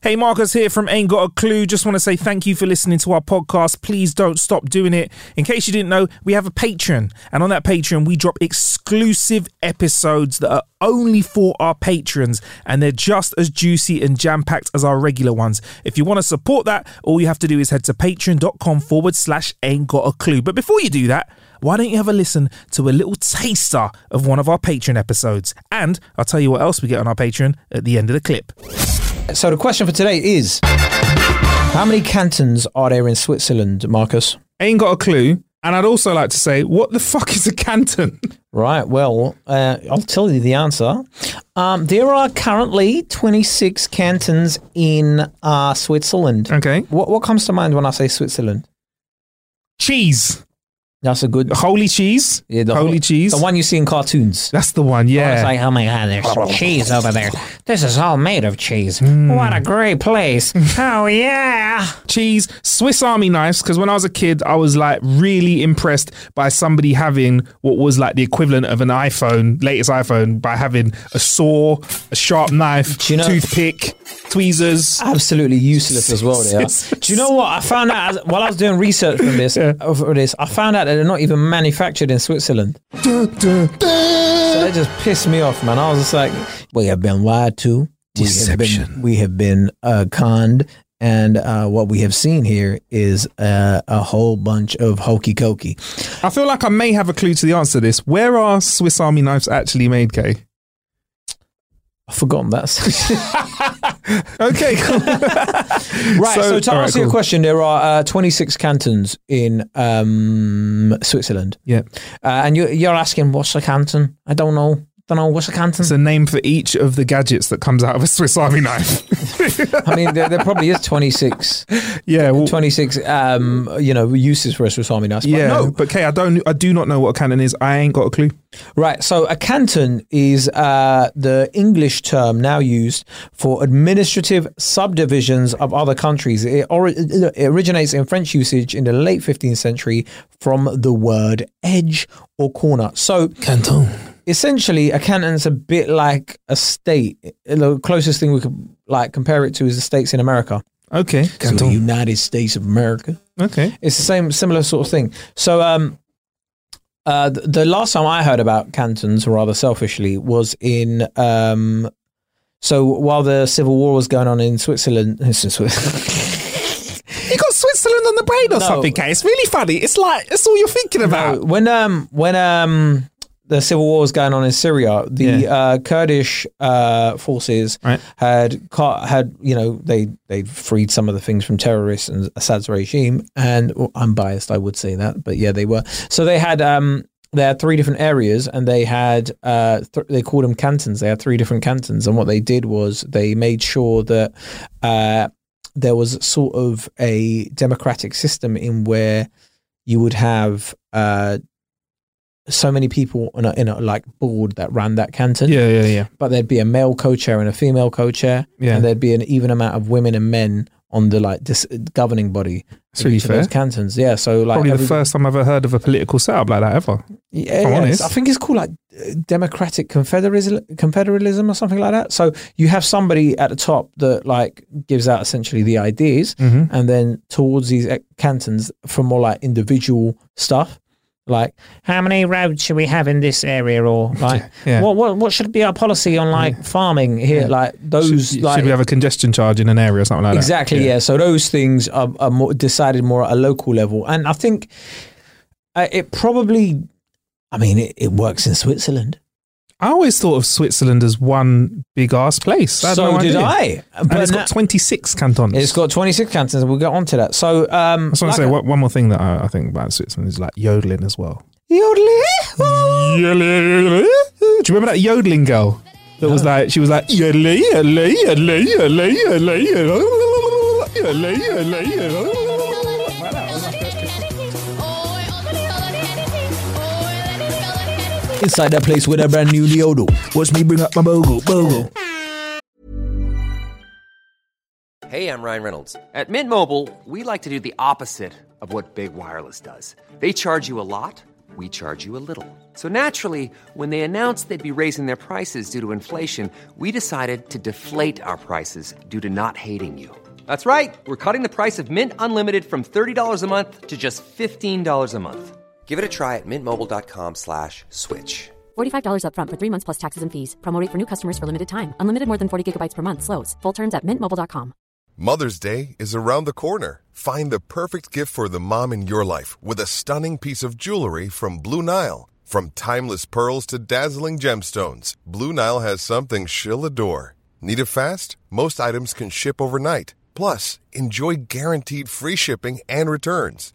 Hey, Marcus here from Ain't Got a Clue. Just want to say thank you for listening to our podcast. Please don't stop doing it. In case you didn't know, we have a Patreon, and on that Patreon, we drop exclusive episodes that are only for our patrons, and they're just as juicy and jam packed as our regular ones. If you want to support that, all you have to do is head to patreon.com forward slash ain't got a clue. But before you do that, why don't you have a listen to a little taster of one of our Patreon episodes? And I'll tell you what else we get on our Patreon at the end of the clip. So the question for today is how many cantons are there in Switzerland, Marcus? Ain't got a clue. And I'd also like to say, what the fuck is a canton? Right, well, uh, I'll tell you the answer. Um, there are currently 26 cantons in uh, Switzerland. Okay. What, what comes to mind when I say Switzerland? Cheese. That's a good. Holy cheese. Yeah, the Holy cheese. The one you see in cartoons. That's the one, yeah. It's like, oh my god, there's cheese over there. This is all made of cheese. Hmm. What a great place. Oh yeah. cheese, Swiss Army knives. Because when I was a kid, I was like really impressed by somebody having what was like the equivalent of an iPhone, latest iPhone, by having a saw, a sharp knife, you know- toothpick, tweezers. Absolutely useless as well. They are. Do you know what I found out as, while I was doing research from this? For this, I found out that they're not even manufactured in Switzerland. So that just pissed me off, man. I was just like, we have been lied to. Deception. We have been, we have been uh, conned. And uh, what we have seen here is uh, a whole bunch of hokey cokey. I feel like I may have a clue to the answer to this. Where are Swiss Army knives actually made, Kay? I've forgotten that. Okay, cool. right. So, to all right, answer your cool. question, there are uh, 26 cantons in um, Switzerland. Yeah. Uh, and you, you're asking, what's a canton? I don't know. Don't know. What's a canton? It's a name for each of the gadgets that comes out of a Swiss Army knife. I mean, there, there probably is 26, yeah, well, 26 um, you know, uses for a Swiss Army knife. But yeah. no. But Kay, I don't, I do not know what a cannon is. I ain't got a clue. Right. So a canton is uh, the English term now used for administrative subdivisions of other countries. It, ori- it originates in French usage in the late 15th century from the word edge or corner. So Canton. Essentially, a canton's a bit like a state. The closest thing we could like compare it to is the states in America. Okay. So the United States of America. Okay. It's the same, similar sort of thing. So, um, uh, the, the last time I heard about cantons, rather selfishly, was in. Um, so while the civil war was going on in Switzerland, in Switzerland You got Switzerland on the brain or No. something, Kay? It's really funny. It's like that's all you're thinking about. No, when um when um the civil war was going on in Syria, the Yeah. uh, Kurdish uh, forces Right. had had you know they they freed some of the things from terrorists and Assad's regime, and well, I'm biased, I would say that, but yeah, they were. So they had um they had three different areas, and they had uh th- they called them cantons. They had three different cantons, and what they did was they made sure that uh there was sort of a democratic system in where you would have uh so many people in a, in a like board that ran that canton Yeah, yeah, yeah. but there'd be a male co-chair and a female co-chair Yeah. and there'd be an even amount of women and men on the like this governing body really those fair. cantons yeah so like Probably the first time I've ever heard of a political setup like that ever. yeah, yeah, I think it's called like democratic confederalism, confederalism or something like that. So you have somebody at the top that like gives out essentially the ideas, Mm-hmm. and then towards these uh, cantons for more like individual stuff, Like, how many roads should we have in this area, or like, Yeah. what what what should be our policy on like farming here? Like those, should, like should we have a congestion charge in an area or something like exactly, that? Exactly. Yeah. So those things are, are more decided more at a local level, and I think uh, it probably, I mean, it, it works in Switzerland. I always thought of Switzerland as one big ass place. I so no did. I. And But it's na- got 26 cantons. it's got 26 cantons. We'll get onto that. So, um, I just want to say one, one more thing that I, I think about Switzerland is like yodeling as well. Yodeling. Yodeling. Do you remember that yodeling girl? That was like she was like yodeling, yodeling, yodeling, yodeling, yodeling, yodeling, yodeling, Inside that place with a brand new Leodo. Watch me bring up my bogo, bogo. Hey, I'm Ryan Reynolds. At Mint Mobile, we like to do the opposite of what Big Wireless does. They charge you a lot, we charge you a little. So naturally, when they announced they'd be raising their prices due to inflation, we decided to deflate our prices due to not hating you. That's right. We're cutting the price of Mint Unlimited from $30 a month to just $15 a month. Give it a try at mintmobile.com slash switch. $45 upfront for three months plus taxes and fees. Promo rate for new customers for limited time. Unlimited more than 40 gigabytes per month. Slows. Full terms at mintmobile.com. Mother's Day is around the corner. Find the perfect gift for the mom in your life with a stunning piece of jewelry from Blue Nile. From timeless pearls to dazzling gemstones, Blue Nile has something she'll adore. Need it fast? Most items can ship overnight. Plus, enjoy guaranteed free shipping and returns.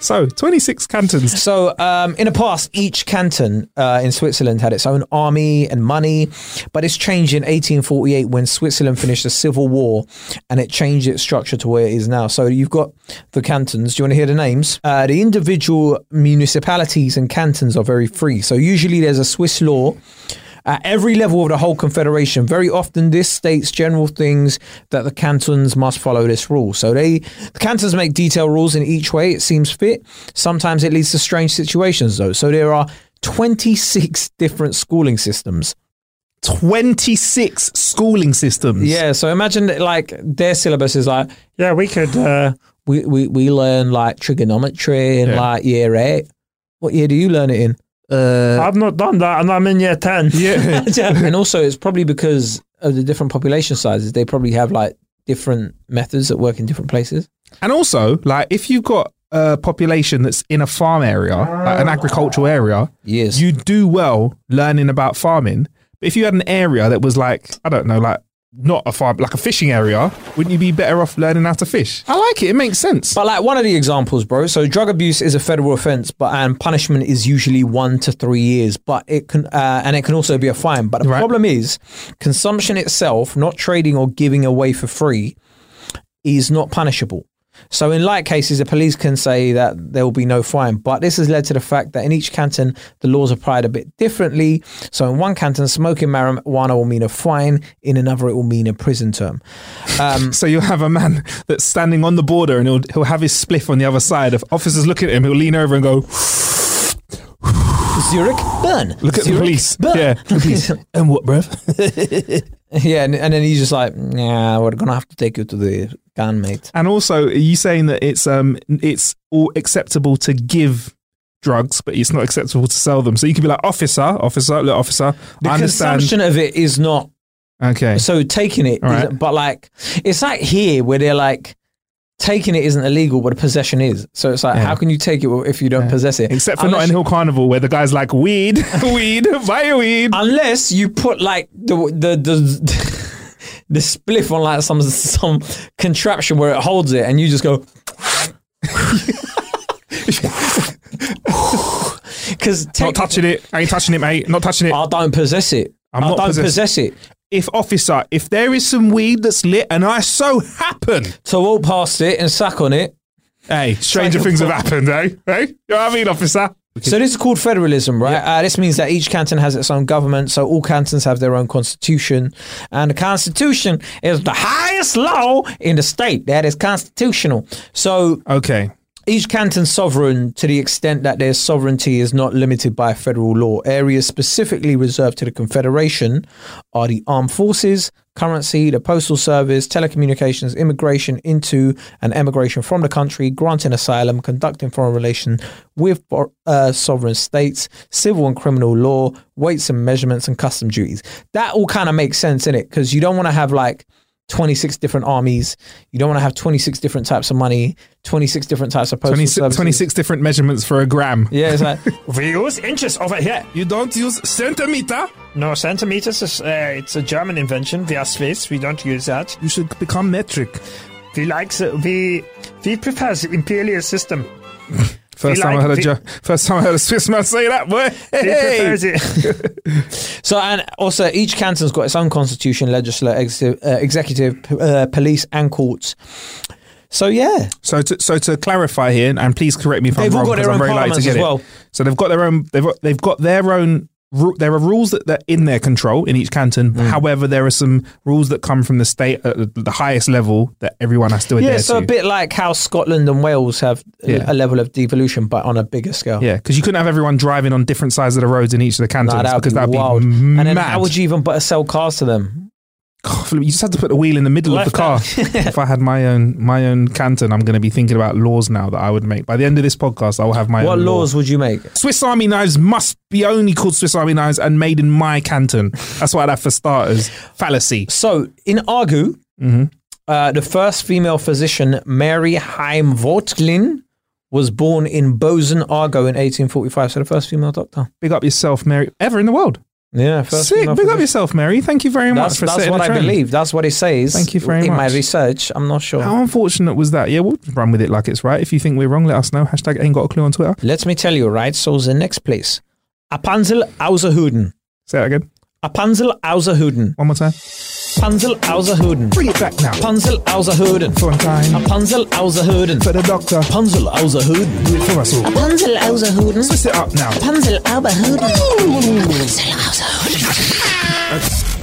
So 26 cantons. So, um, in the past, each canton uh, in Switzerland had its own army and money, but it's changed in 1848 when Switzerland finished a civil war and it changed its structure to where it is now. So, you've got the cantons. Do you want to hear the names? Uh, the individual municipalities and cantons are very free. So, usually there's a Swiss law at every level of the whole confederation. Very often, this states general things that the cantons must follow this rule. So they, the cantons make detailed rules in each way it seems fit. Sometimes it leads to strange situations, though. So there are 26 different schooling systems. 26 schooling systems. Yeah, so imagine that, like their syllabus is like, yeah, we could, uh, we, we, we learn like trigonometry in Yeah. like year eight. What year do you learn it in? Uh, I've not done that, and I'm in year ten. Yeah. and also it's probably because of the different population sizes. They probably have like different methods that work in different places. And also, like, if you've got a population that's in a farm area, like an agricultural area, Yes. you do well learning about farming. But if you had an area that was like, I don't know, like not a farm, like a fishing area, wouldn't you be better off learning how to fish? I like it. It makes sense. But like one of the examples, bro. So drug abuse is a federal offense, but and punishment is usually one to three years. But it can uh, and it can also be a fine. But the Right. problem is consumption itself, not trading or giving away for free, is not punishable. So in light cases, the police can say that there will be no fine. But this has led to the fact that in each canton, the laws are applied a bit differently. So in one canton, smoking marijuana will mean a fine. In another, it will mean a prison term. Um, so you'll have a man that's standing on the border and he'll, he'll have his spliff on the other side. If officers look at him, he'll lean over and go, Zurich, burn. look at the police. burn. Yeah. the police. and what, bruv? Yeah, and, and then he's just like, "Yeah, we're gonna have to take you to the gun, mate." And also, are you saying that it's um it's all acceptable to give drugs, but it's not acceptable to sell them? So you could be like, officer, officer, look, officer, The I understand. consumption of it is not Okay. so taking it, All but like it's like here where they're like taking it isn't illegal, but the possession is. So it's like, Yeah. how can you take it if you don't possess it? Except for Unless Notting you- Hill Carnival, where the guy's like, weed, weed, buy a weed. Unless you put like the the the. The spliff on like some some contraption where it holds it, and you just go. because Not touching it. I ain't touching it, mate. Not touching it. I don't possess it. I'm I not don't possess- possess it. If officer, if there is some weed that's lit and I so happen, To walk past it and suck on it. hey, stranger things have happened, eh? Hey, you know what I mean, officer? So this is called federalism, right? Uh, this means that each canton has its own government, so all cantons have their own constitution, and the constitution is the highest law in the state. That is constitutional. So Okay. Each canton sovereign to the extent that their sovereignty is not limited by federal law. Areas specifically reserved to the Confederation are the armed forces, currency, the postal service, telecommunications, immigration into and emigration from the country, granting asylum, conducting foreign relations with uh, sovereign states, civil and criminal law, weights and measurements, and custom duties. That all kind of makes sense in it because you don't want to have like 26 different armies. You don't want to have 26 different types of money, 26 different types of postal 26, services. 26 different measurements for a gram. Yeah, it's like, We use inches over here. You don't use centimeter? No, centimeters is uh, it's a German invention. We are Swiss. We don't use that. You should become metric. We like the, we we prefer the imperial system. First We time I heard a we- Ger- first time I heard a Swiss man say that. Boy, hey. prefer the, so, and also each canton's got its own constitution, legislature, executive, uh, executive uh, police, and courts. So, yeah. So to so to clarify here, and please correct me if They've I'm wrong got their because I'm own very late to get as it. well. So they've got their own. They've got, they've got their own. There are rules that that in their control in each canton. Mm. However, there are some rules that come from the state at the- highest level that everyone has to adhere to. Yeah, so to. a bit like how Scotland and Wales have a- Yeah. a level of devolution, but on a bigger scale. yeah, because you couldn't have everyone driving on different sides of the roads in each of the cantons Nah, that'd because be that'd be wild. mad. And then how would you even but sell cars to them? You just had to put the wheel in the middle of the car. If I had my own my own canton, I'm going to be thinking about laws now that I would make. By the end of this podcast, I will have my what own law. laws would you make? Swiss Army knives must be only called Swiss Army knives and made in my canton. That's what I'd have for starters. Fallacy. So in Aargau, Mm-hmm. uh, the first female physician, Mary Heim Wortlin, was born in Bözen, Aargau in 1845. So the first female doctor. Big up yourself, Mary. Ever in the world. Yeah, first Sick. Big up yourself, Mary. Thank you very much That's, for that's setting what the I trend. believe. That's what it says. Thank you very in my research. I'm not sure. How unfortunate was that? Yeah, we'll run with it like it's right. If you think we're wrong, let us know. Hashtag ain't got a clue on Twitter. Let me tell you, right? So the next place, Appenzell Ausserrhoden. Say that again. Appenzell Ausserrhoden. One more time. Panzel Auserhuden. Bring it back now. Panzel Auserhuden. Fun time. Appenzell Ausserrhoden. For the doctor. Panzel Auserhuden. Do it for us all. Rapunzel Auserhuden. Twist it up now. Rapunzel Auberhuden.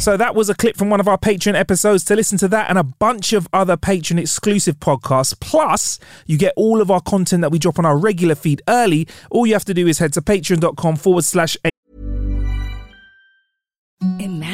So that was a clip from one of our Patreon episodes. To listen to that and a bunch of other Patreon exclusive podcasts, plus you get all of our content that we drop on our regular feed early. All you have to do is head to patreon.com forward slash Imagine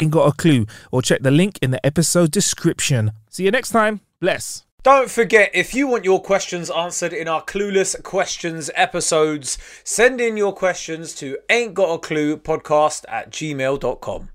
Ain't Got a Clue or check the link in the episode description. See you next time. Bless. Don't forget, if you want your questions answered in our Clueless Questions episodes, send in your questions to ain't got a clue podcast at gmail.com.